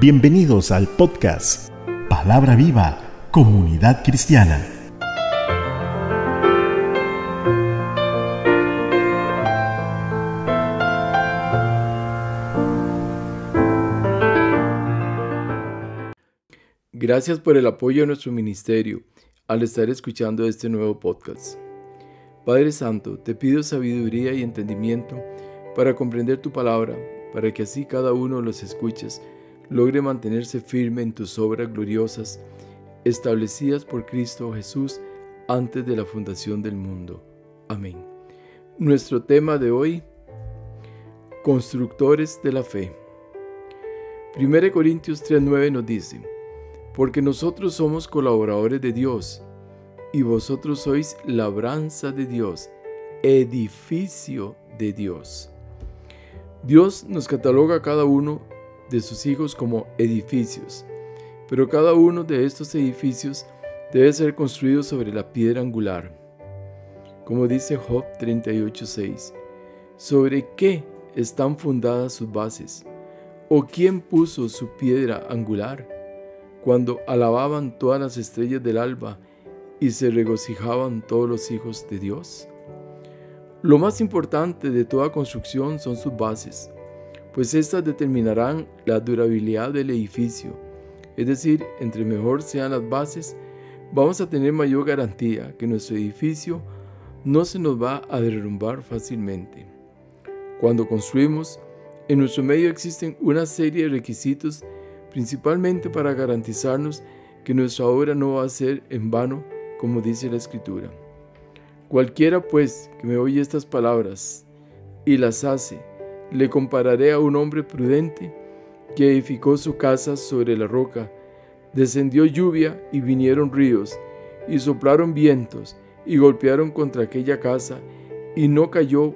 Bienvenidos al podcast Palabra Viva, Comunidad Cristiana. Gracias por el apoyo a nuestro ministerio al estar escuchando este nuevo podcast. Padre Santo, te pido sabiduría y entendimiento para comprender tu palabra, para que así cada uno los escuches logre mantenerse firme en tus obras gloriosas, establecidas por Cristo Jesús antes de la fundación del mundo. Amén. Nuestro tema de hoy, constructores de la fe. 1 Corintios 3:9 nos dice, porque nosotros somos colaboradores de Dios, y vosotros sois labranza de Dios, edificio de Dios. Dios nos cataloga a cada uno de sus hijos como edificios, pero cada uno de estos edificios debe ser construido sobre la piedra angular. Como dice Job 38:6, ¿sobre qué están fundadas sus bases? ¿O quién puso su piedra angular? Cuando alababan todas las estrellas del alba y se regocijaban todos los hijos de Dios. Lo más importante de toda construcción son sus bases pues éstas determinarán la durabilidad del edificio. Es decir, entre mejor sean las bases, vamos a tener mayor garantía que nuestro edificio no se nos va a derrumbar fácilmente. Cuando construimos, en nuestro medio existen una serie de requisitos principalmente para garantizarnos que nuestra obra no va a ser en vano, como dice la Escritura. Cualquiera pues que me oye estas palabras y las hace, le compararé a un hombre prudente que edificó su casa sobre la roca. Descendió lluvia y vinieron ríos, y soplaron vientos, y golpearon contra aquella casa, y no cayó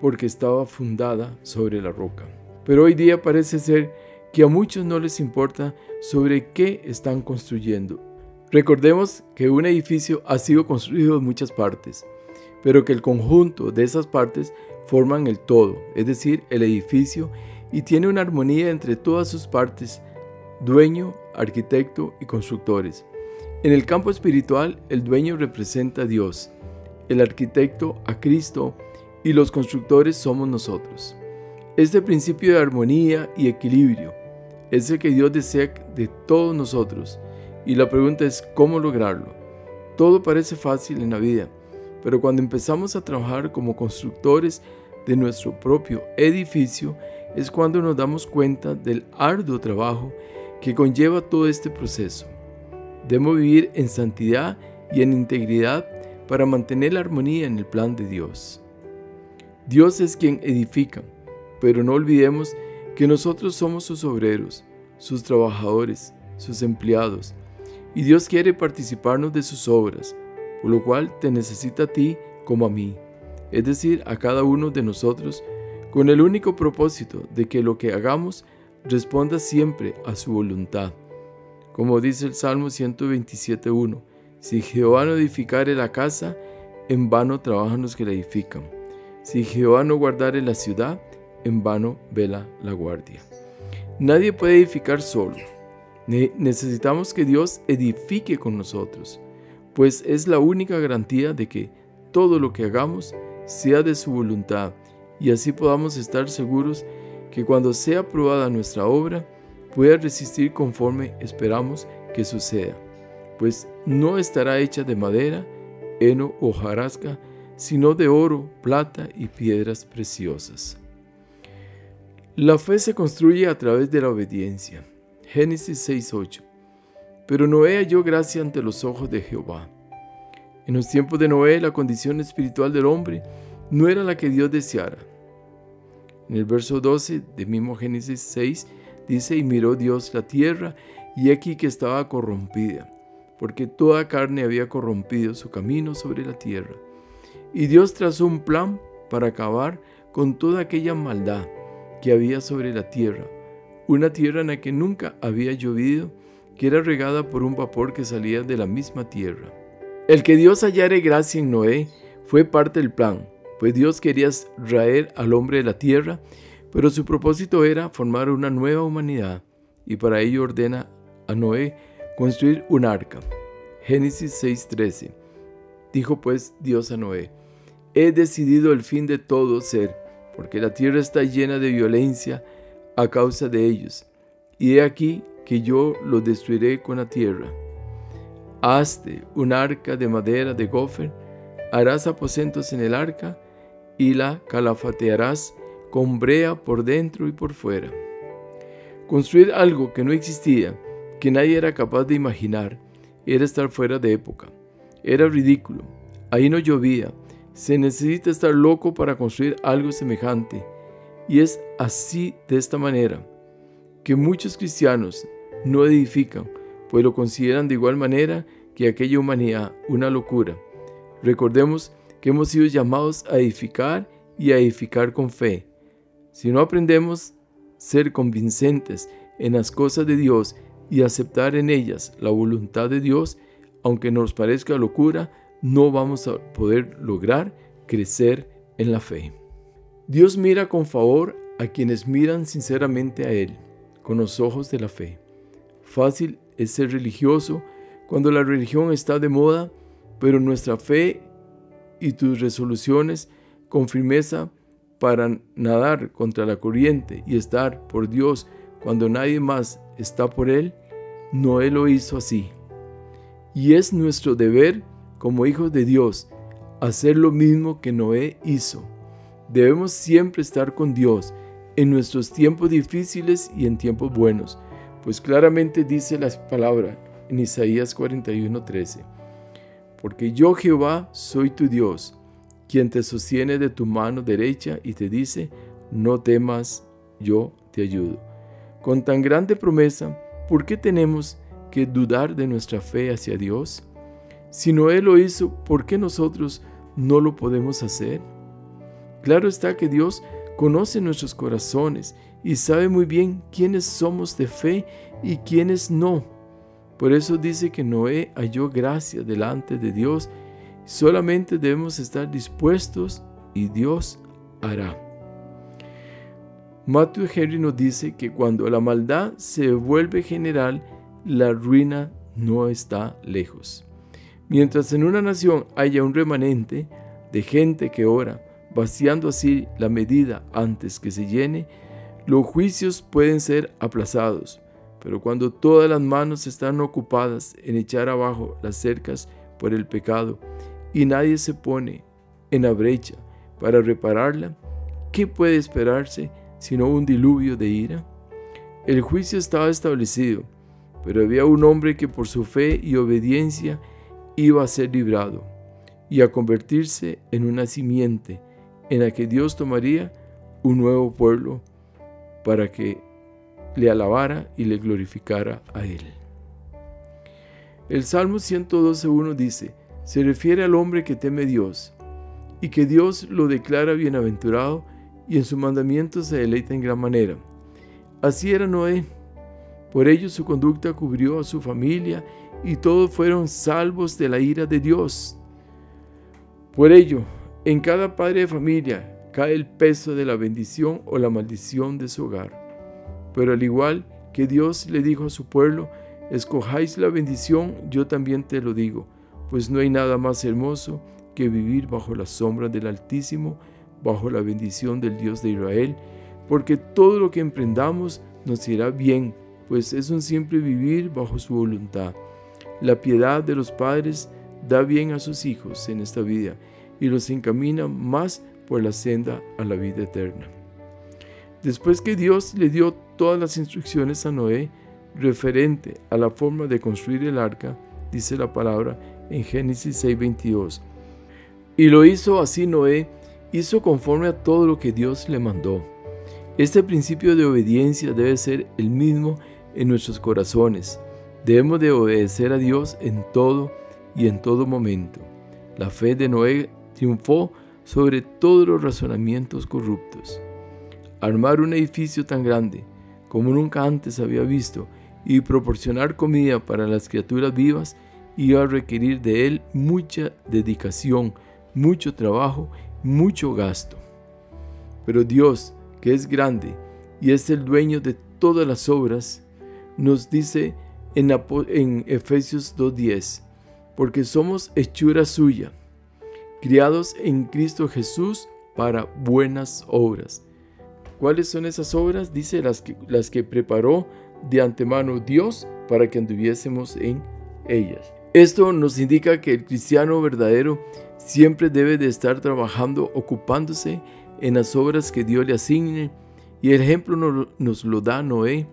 porque estaba fundada sobre la roca. Pero hoy día parece ser que a muchos no les importa sobre qué están construyendo. Recordemos que un edificio ha sido construido en muchas partes, pero que el conjunto de esas partes forman el todo, es decir, el edificio, y tiene una armonía entre todas sus partes, dueño, arquitecto y constructores. En el campo espiritual, el dueño representa a Dios, el arquitecto a Cristo y los constructores somos nosotros. Este principio de armonía y equilibrio es el que Dios desea de todos nosotros y la pregunta es cómo lograrlo. Todo parece fácil en la vida, pero cuando empezamos a trabajar como constructores de nuestro propio edificio, es cuando nos damos cuenta del arduo trabajo que conlleva todo este proceso. Debemos vivir en santidad y en integridad para mantener la armonía en el plan de Dios. Dios es quien edifica, pero no olvidemos que nosotros somos sus obreros, sus trabajadores, sus empleados, y Dios quiere participarnos de sus obras, lo cual te necesita a ti como a mí, es decir, a cada uno de nosotros, con el único propósito de que lo que hagamos responda siempre a su voluntad. Como dice el Salmo 127.1, si Jehová no edificare la casa, en vano trabajan los que la edifican. Si Jehová no guardare la ciudad, en vano vela la guardia. Nadie puede edificar solo. Necesitamos que Dios edifique con nosotros pues es la única garantía de que todo lo que hagamos sea de su voluntad y así podamos estar seguros que cuando sea aprobada nuestra obra pueda resistir conforme esperamos que suceda, pues no estará hecha de madera, heno o jarasca, sino de oro, plata y piedras preciosas. La fe se construye a través de la obediencia. Génesis 6:8 pero Noé halló gracia ante los ojos de Jehová. En los tiempos de Noé la condición espiritual del hombre no era la que Dios deseara. En el verso 12 de mismo Génesis 6 dice, y miró Dios la tierra, y aquí que estaba corrompida, porque toda carne había corrompido su camino sobre la tierra. Y Dios trazó un plan para acabar con toda aquella maldad que había sobre la tierra, una tierra en la que nunca había llovido, que era regada por un vapor que salía de la misma tierra. El que Dios hallare gracia en Noé fue parte del plan, pues Dios quería traer al hombre de la tierra, pero su propósito era formar una nueva humanidad y para ello ordena a Noé construir un arca. Génesis 6:13. Dijo pues Dios a Noé, he decidido el fin de todo ser, porque la tierra está llena de violencia a causa de ellos, y he aquí que yo lo destruiré con la tierra. Hazte un arca de madera de gofer, harás aposentos en el arca, y la calafatearás con brea por dentro y por fuera. Construir algo que no existía, que nadie era capaz de imaginar, era estar fuera de época. Era ridículo. Ahí no llovía. Se necesita estar loco para construir algo semejante. Y es así, de esta manera, que muchos cristianos no edifican, pues lo consideran de igual manera que aquella humanidad una locura. Recordemos que hemos sido llamados a edificar y a edificar con fe. Si no aprendemos ser convincentes en las cosas de Dios y aceptar en ellas la voluntad de Dios, aunque nos parezca locura, no vamos a poder lograr crecer en la fe. Dios mira con favor a quienes miran sinceramente a Él, con los ojos de la fe. Fácil es ser religioso cuando la religión está de moda, pero nuestra fe y tus resoluciones con firmeza para nadar contra la corriente y estar por Dios cuando nadie más está por Él, Noé lo hizo así. Y es nuestro deber como hijos de Dios hacer lo mismo que Noé hizo. Debemos siempre estar con Dios en nuestros tiempos difíciles y en tiempos buenos, pues claramente dice la palabra en Isaías 41:13, porque yo Jehová soy tu Dios quien te sostiene de tu mano derecha y te dice, no temas, yo te ayudo. Con tan grande promesa, ¿por qué tenemos que dudar de nuestra fe hacia Dios? Si Noé lo hizo, ¿por qué nosotros no lo podemos hacer? Claro está que Dios conoce nuestros corazones y sabe muy bien quiénes somos de fe y quiénes no. Por eso dice que Noé halló gracia delante de Dios Solamente debemos estar dispuestos y Dios hará. Matthew Henry nos dice que cuando la maldad se vuelve general, la ruina no está lejos. Mientras en una nación haya un remanente de gente que ora, vaciando así la medida antes que se llene, los juicios pueden ser aplazados, pero cuando todas las manos están ocupadas en echar abajo las cercas por el pecado y nadie se pone en la brecha para repararla, ¿qué puede esperarse sino un diluvio de ira? El juicio estaba establecido, pero había un hombre que por su fe y obediencia iba a ser librado y a convertirse en una simiente en la que Dios tomaría un nuevo pueblo para que le alabara y le glorificara a él. El Salmo 112.1 dice, se refiere al hombre que teme Dios y que Dios lo declara bienaventurado y en su mandamiento se deleita en gran manera. Así era Noé. Por ello su conducta cubrió a su familia y todos fueron salvos de la ira de Dios. Por ello, en cada padre de familia cae el peso de la bendición o la maldición de su hogar. Pero al igual que Dios le dijo a su pueblo, escojáis la bendición, yo también te lo digo pues no hay nada más hermoso que vivir bajo la sombra del Altísimo, bajo la bendición del Dios de Israel, porque todo lo que emprendamos nos irá bien, pues es un simple vivir bajo su voluntad. La piedad de los padres da bien a sus hijos en esta vida y los encamina más por la senda a la vida eterna. Después que Dios le dio todas las instrucciones a Noé referente a la forma de construir el arca, dice la palabra en Génesis 6:22. Y lo hizo así Noé, hizo conforme a todo lo que Dios le mandó. Este principio de obediencia debe ser el mismo en nuestros corazones. Debemos de obedecer a Dios en todo y en todo momento. La fe de Noé triunfó sobre todos los razonamientos corruptos. Armar un edificio tan grande como nunca antes había visto y proporcionar comida para las criaturas vivas iba a requerir de él mucha dedicación, mucho trabajo, mucho gasto. Pero Dios, que es grande y es el dueño de todas las obras, nos dice en, Efesios 2.10, porque somos hechura suya, criados en Cristo Jesús para buenas obras. ¿Cuáles son esas obras? Dice las que, las que preparó de antemano Dios para que anduviésemos en ellas. Esto nos indica que el cristiano verdadero siempre debe de estar trabajando, ocupándose en las obras que Dios le asigne. Y el ejemplo nos, lo da Noé,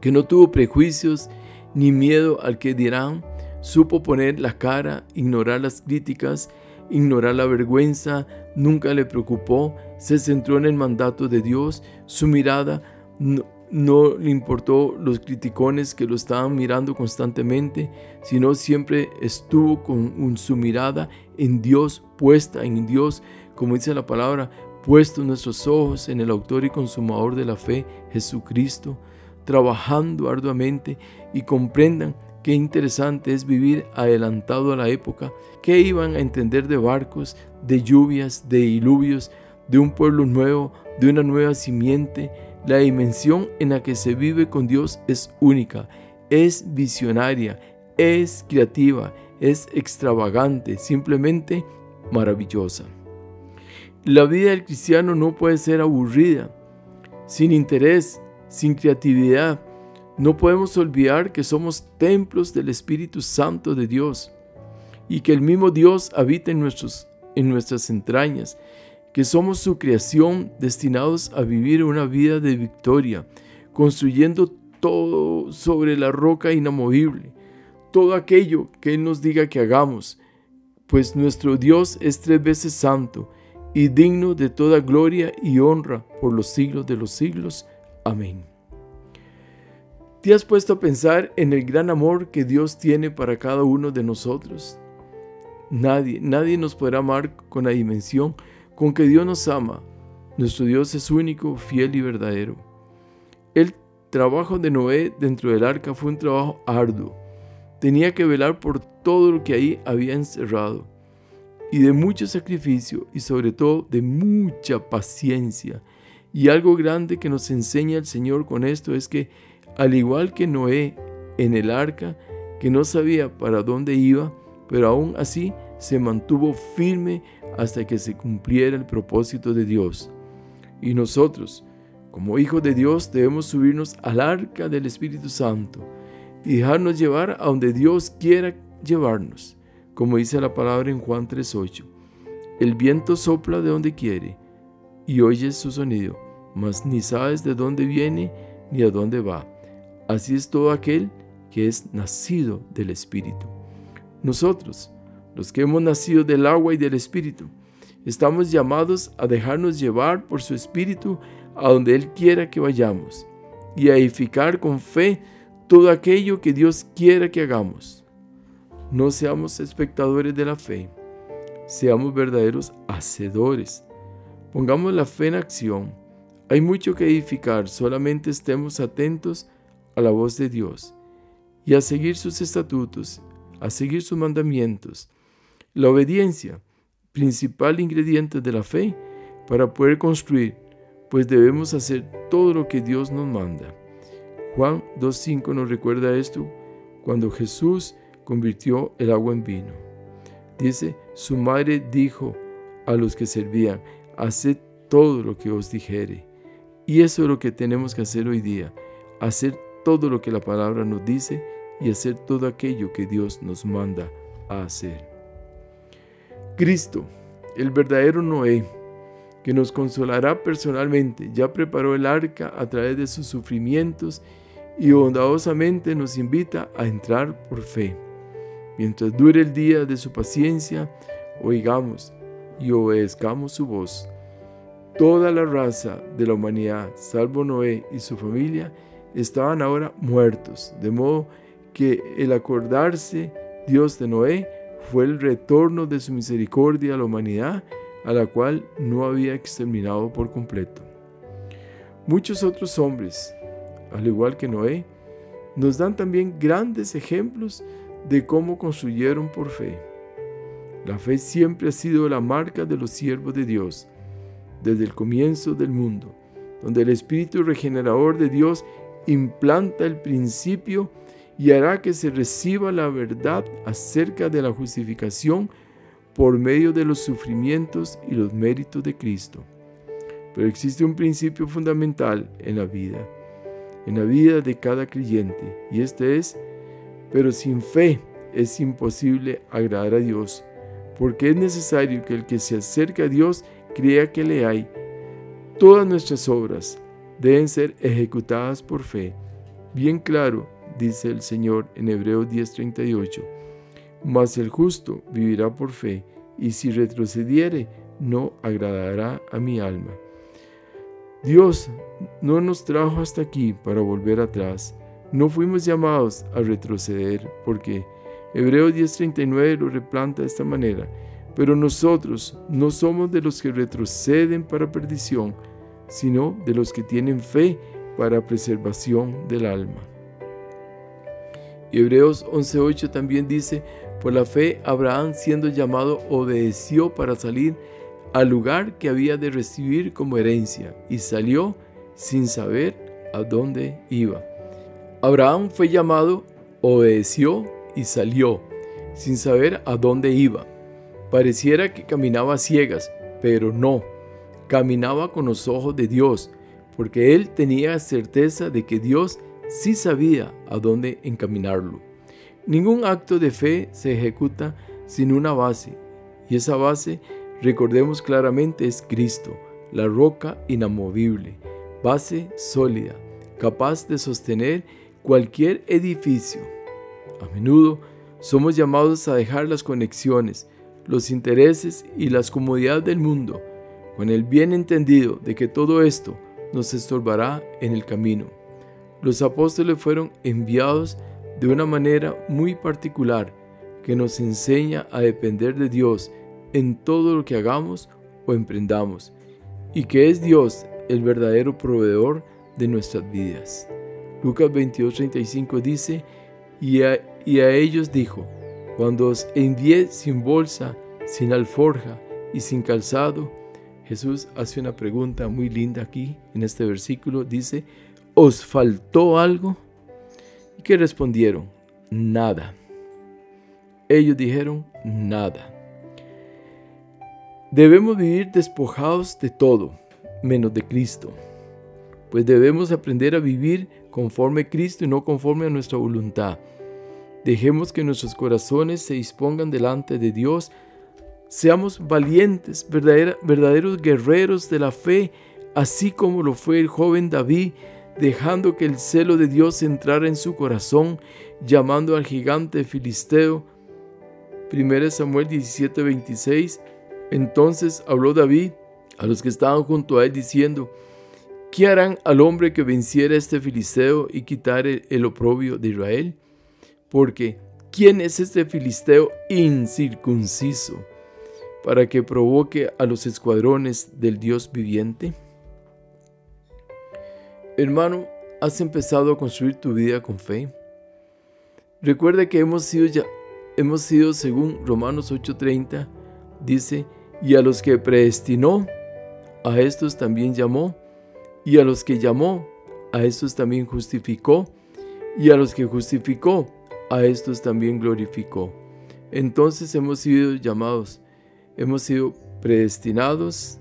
que no tuvo prejuicios ni miedo al que dirán, supo poner la cara, ignorar las críticas, ignorar la vergüenza, nunca le preocupó, se centró en el mandato de Dios, su mirada no, le importó los criticones que lo estaban mirando constantemente, sino siempre estuvo con su mirada en Dios, puesta en Dios, como dice la palabra, puestos nuestros ojos en el autor y consumador de la fe, Jesucristo, trabajando arduamente y comprendan qué interesante es vivir adelantado a la época, que iban a entender de barcos, de lluvias, de diluvios, de un pueblo nuevo, de una nueva simiente, la dimensión en la que se vive con Dios es única, es visionaria, es creativa, es extravagante, simplemente maravillosa. La vida del cristiano no puede ser aburrida, sin interés, sin creatividad. No podemos olvidar que somos templos del Espíritu Santo de Dios y que el mismo Dios habita en, nuestros, en nuestras entrañas que somos su creación destinados a vivir una vida de victoria, construyendo todo sobre la roca inamovible, todo aquello que Él nos diga que hagamos, pues nuestro Dios es tres veces santo y digno de toda gloria y honra por los siglos de los siglos. Amén. ¿Te has puesto a pensar en el gran amor que Dios tiene para cada uno de nosotros? Nadie, nadie nos podrá amar con la dimensión con que Dios nos ama. Nuestro Dios es único, fiel y verdadero. El trabajo de Noé dentro del arca fue un trabajo arduo. Tenía que velar por todo lo que ahí había encerrado y de mucho sacrificio y sobre todo de mucha paciencia. Y algo grande que nos enseña el Señor con esto es que al igual que Noé en el arca, que no sabía para dónde iba, pero aún así se mantuvo firme hasta que se cumpliera el propósito de Dios. Y nosotros, como hijos de Dios, debemos subirnos al arca del Espíritu Santo y dejarnos llevar a donde Dios quiera llevarnos, como dice la palabra en Juan 3.8. El viento sopla de donde quiere y oyes su sonido, mas ni sabes de dónde viene ni a dónde va. Así es todo aquel que es nacido del Espíritu. Nosotros, los que hemos nacido del agua y del Espíritu, estamos llamados a dejarnos llevar por su Espíritu a donde Él quiera que vayamos y a edificar con fe todo aquello que Dios quiera que hagamos. No seamos espectadores de la fe, seamos verdaderos hacedores. Pongamos la fe en acción. Hay mucho que edificar, solamente estemos atentos a la voz de Dios y a seguir sus estatutos, a seguir sus mandamientos la obediencia, principal ingrediente de la fe para poder construir, pues debemos hacer todo lo que Dios nos manda. Juan 2.5 nos recuerda esto cuando Jesús convirtió el agua en vino. Dice, su madre dijo a los que servían, haced todo lo que os dijere. Y eso es lo que tenemos que hacer hoy día, hacer todo lo que la palabra nos dice y hacer todo aquello que Dios nos manda a hacer. Cristo, el verdadero Noé, que nos consolará personalmente, ya preparó el arca a través de sus sufrimientos y bondadosamente nos invita a entrar por fe. Mientras dure el día de su paciencia, oigamos y obedezcamos su voz. Toda la raza de la humanidad, salvo Noé y su familia, estaban ahora muertos, de modo que el acordarse Dios de Noé fue el retorno de su misericordia a la humanidad a la cual no había exterminado por completo. Muchos otros hombres, al igual que Noé, nos dan también grandes ejemplos de cómo construyeron por fe. La fe siempre ha sido la marca de los siervos de Dios, desde el comienzo del mundo, donde el Espíritu regenerador de Dios implanta el principio y hará que se reciba la verdad acerca de la justificación por medio de los sufrimientos y los méritos de Cristo. Pero existe un principio fundamental en la vida, en la vida de cada creyente, y este es, pero sin fe es imposible agradar a Dios, porque es necesario que el que se acerca a Dios crea que le hay. Todas nuestras obras deben ser ejecutadas por fe. Bien claro, dice el Señor en Hebreos 10:38, mas el justo vivirá por fe, y si retrocediere, no agradará a mi alma. Dios no nos trajo hasta aquí para volver atrás. No fuimos llamados a retroceder porque Hebreos 10:39 lo replanta de esta manera. Pero nosotros no somos de los que retroceden para perdición, sino de los que tienen fe para preservación del alma. Hebreos 11:8 también dice, por la fe Abraham siendo llamado obedeció para salir al lugar que había de recibir como herencia y salió sin saber a dónde iba. Abraham fue llamado, obedeció y salió sin saber a dónde iba. Pareciera que caminaba a ciegas, pero no, caminaba con los ojos de Dios, porque él tenía certeza de que Dios sí sabía a dónde encaminarlo. Ningún acto de fe se ejecuta sin una base, y esa base Recordemos claramente es Cristo, la roca inamovible, base sólida, capaz de sostener cualquier edificio. A menudo somos llamados a dejar las conexiones, los intereses y las comodidades del mundo, con el bien entendido de que todo esto nos estorbará en el camino. Los apóstoles fueron enviados de una manera muy particular que nos enseña a depender de Dios en todo lo que hagamos o emprendamos, y que es Dios el verdadero proveedor de nuestras vidas. Lucas 22:35 dice, y a, y a ellos dijo, cuando os envié sin bolsa, sin alforja y sin calzado, Jesús hace una pregunta muy linda aquí en este versículo. Dice, ¿os faltó algo? ¿Y qué respondieron? Nada. Ellos dijeron, nada. Debemos vivir despojados de todo, menos de Cristo, pues debemos aprender a vivir conforme a Cristo y no conforme a nuestra voluntad. Dejemos que nuestros corazones se dispongan delante de Dios. Seamos valientes, verdaderos guerreros de la fe, así como lo fue el joven David, dejando que el celo de Dios entrara en su corazón, llamando al gigante filisteo. 1 Samuel 17:26 entonces habló David a los que estaban junto a él diciendo, ¿qué harán al hombre que venciera este filisteo y quitare el oprobio de Israel? Porque, ¿quién es este filisteo incircunciso para que provoque a los escuadrones del Dios viviente? Hermano, ¿has empezado a construir tu vida con fe? Recuerda que hemos sido, ya, hemos sido según Romanos 8:30, dice, y a los que predestinó, a estos también llamó, y a los que llamó, a estos también justificó, y a los que justificó, a estos también glorificó. Entonces hemos sido llamados, hemos sido predestinados,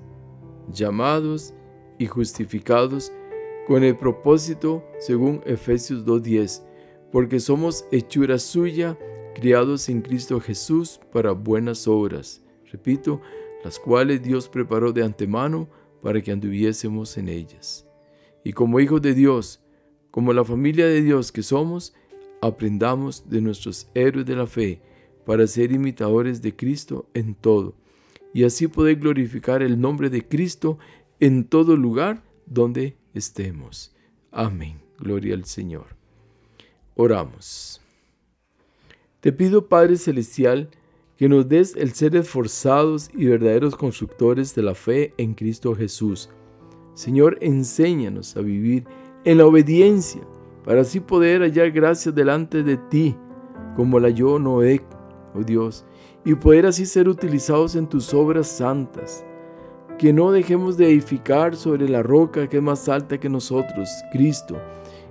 llamados y justificados con el propósito según Efesios 2.10, porque somos hechura suya, criados en Cristo Jesús para buenas obras. Repito, las cuales Dios preparó de antemano para que anduviésemos en ellas. Y como hijos de Dios, como la familia de Dios que somos, aprendamos de nuestros héroes de la fe para ser imitadores de Cristo en todo, y así poder glorificar el nombre de Cristo en todo lugar donde estemos. Amén. Gloria al Señor. Oramos. Te pido, Padre Celestial, que nos des el ser esforzados y verdaderos constructores de la fe en Cristo Jesús. Señor, enséñanos a vivir en la obediencia para así poder hallar gracia delante de ti, como la yo Noé, oh Dios, y poder así ser utilizados en tus obras santas. Que no dejemos de edificar sobre la roca que es más alta que nosotros, Cristo,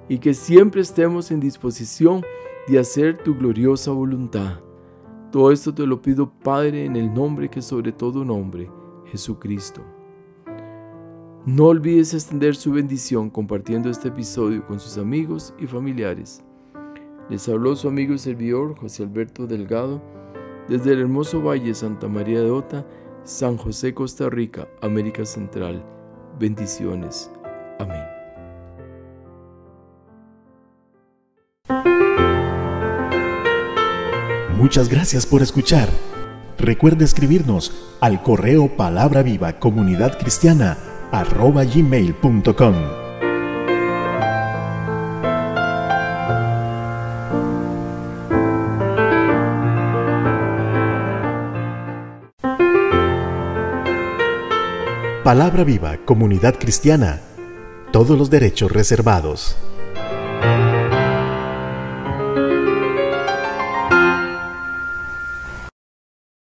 y que siempre estemos en disposición de hacer tu gloriosa voluntad. Todo esto te lo pido, Padre, en el nombre que sobre todo nombre, Jesucristo. No olvides extender su bendición compartiendo este episodio con sus amigos y familiares. Les habló su amigo y servidor José Alberto Delgado desde el hermoso Valle Santa María de Ota, San José, Costa Rica, América Central. Bendiciones. Amén. Muchas gracias por escuchar. Recuerde escribirnos al correo palabra viva comunidad cristiana arroba gmail.com. Palabra viva comunidad cristiana. Todos los derechos reservados.